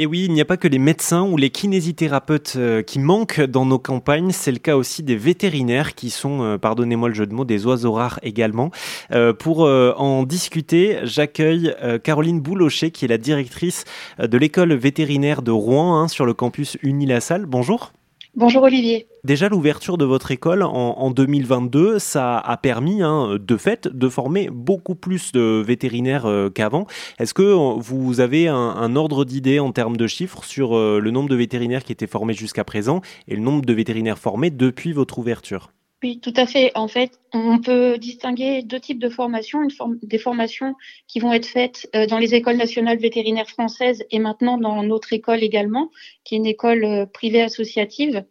Et oui, il n'y a pas que les médecins ou les kinésithérapeutes euh, qui manquent dans nos campagnes, c'est le cas aussi des vétérinaires qui sont, euh, pardonnez-moi le jeu de mots, des oiseaux rares également. Euh, pour en discuter, j'accueille Caroline Boulocher qui est la directrice de l'école vétérinaire de Rouen hein, sur le campus Unilassal. Bonjour. Bonjour Olivier. Déjà, l'ouverture de votre école en, 2022, ça a permis, hein, de fait, de former beaucoup plus de vétérinaires euh, qu'avant. Est-ce que euh, vous avez un, ordre d'idée en termes de chiffres sur euh, le nombre de vétérinaires qui étaient formés jusqu'à présent et le nombre de vétérinaires formés depuis votre ouverture? Oui, tout à fait. En fait, on peut distinguer deux types de formations. Une des formations qui vont être faites euh, dans les écoles nationales vétérinaires françaises et maintenant dans notre école également, qui est une école euh, privée associative.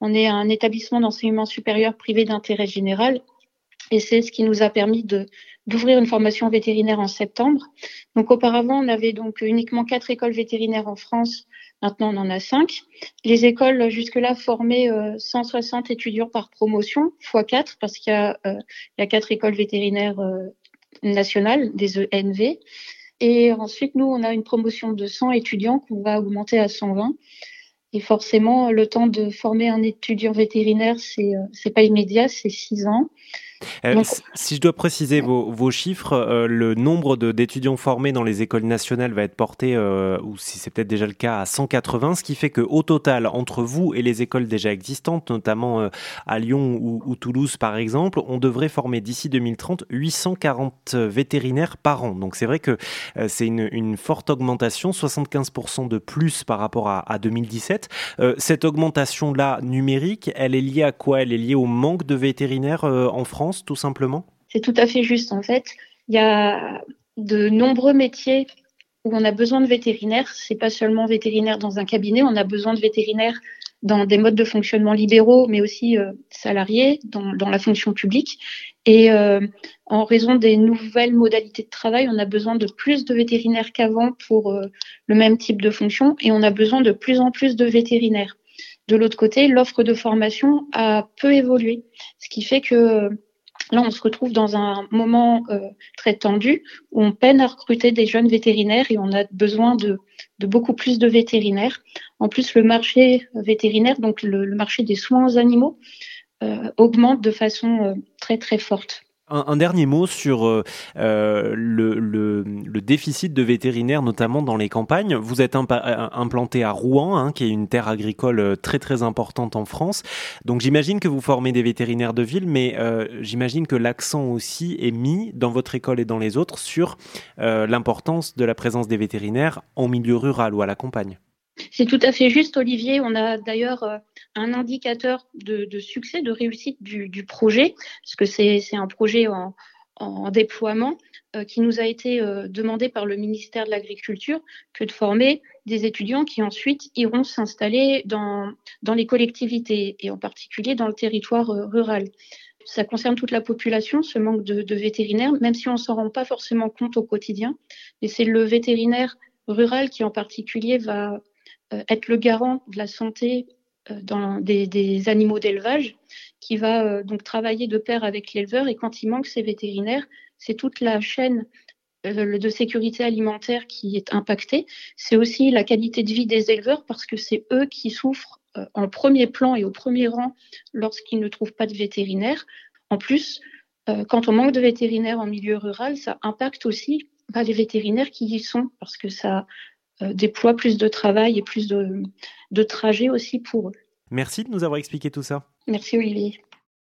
On est un établissement d'enseignement supérieur privé d'intérêt général et c'est ce qui nous a permis d'ouvrir une formation vétérinaire en septembre. Donc auparavant, on avait donc uniquement quatre écoles vétérinaires en France Maintenant, on en a cinq. Les écoles, jusque-là, formaient 160 euh, étudiants par promotion, x 4, parce qu'il y, a, euh, il écoles vétérinaires euh, nationales, des ENV. Et ensuite, nous, on a une promotion de 100 étudiants qu'on va augmenter à 120. Et forcément, le temps de former un étudiant vétérinaire, c'est c'est pas immédiat, c'est six ans. Euh, si je dois préciser vos, chiffres, euh, le nombre d'étudiants formés dans les écoles nationales va être porté, euh, ou si c'est peut-être déjà le cas, à 180, ce qui fait qu'au total, entre vous et les écoles déjà existantes, notamment à Lyon ou, Toulouse par exemple, on devrait former d'ici 2030 840 vétérinaires par an. Donc c'est vrai que c'est une, forte augmentation, 75% de plus par rapport à, à 2017. cette augmentation-là numérique, elle est liée à quoi? Elle est liée au manque de vétérinaires en France? Tout simplement? C'est tout à fait juste. En fait, il y a de nombreux métiers où on a besoin de vétérinaires. C'est pas seulement vétérinaire dans un cabinet, on a besoin de vétérinaires dans des modes de fonctionnement libéraux, mais aussi euh, salariés, dans, la fonction publique. Et euh, en raison des nouvelles modalités de travail, on a besoin de plus de vétérinaires qu'avant pour euh, le même type de fonction, et on a besoin de plus en plus de vétérinaires. De l'autre côté, l'offre de formation a peu évolué, ce qui fait que Là, on se retrouve dans un moment euh, très tendu où on peine à recruter des jeunes vétérinaires et on a besoin de, beaucoup plus de vétérinaires. En plus, le marché vétérinaire, donc le, marché des soins aux animaux, euh, augmente de façon euh, très très forte. Un, dernier mot sur euh, euh, le, déficit de vétérinaires, notamment dans les campagnes. Vous êtes euh, implanté à Rouen, hein, qui est une terre agricole très très importante en France. Donc j'imagine que vous formez des vétérinaires de ville, mais j'imagine que l'accent aussi est mis dans votre école et dans les autres sur l'importance de la présence des vétérinaires en milieu rural ou à la campagne. C'est tout à fait juste, Olivier. On a d'ailleurs euh, un indicateur de, succès, de réussite du, projet, parce que c'est un projet en, déploiement euh, qui nous a été euh, demandé par le ministère de l'Agriculture que de former des étudiants qui ensuite iront s'installer dans, dans les collectivités et en particulier dans le territoire rural. Ça concerne toute la population, ce manque de, de vétérinaires, même si on ne s'en rend pas forcément compte au quotidien. Et c'est le vétérinaire rural qui en particulier va euh, être le garant de la santé euh, des, animaux d'élevage, qui va euh, donc travailler de pair avec l'éleveur. Et quand il manque ses vétérinaires, c'est toute la chaîne de sécurité alimentaire qui est impactée. C'est aussi la qualité de vie des éleveurs parce que c'est eux qui souffrent en premier plan et au premier rang lorsqu'ils ne trouvent pas de vétérinaires. En plus, quand on manque de vétérinaires en milieu rural, ça impacte aussi bah, les vétérinaires qui y sont parce que ça euh, déploie plus de travail et plus de, de trajets aussi pour eux. Merci de nous avoir expliqué tout ça. Merci Olivier.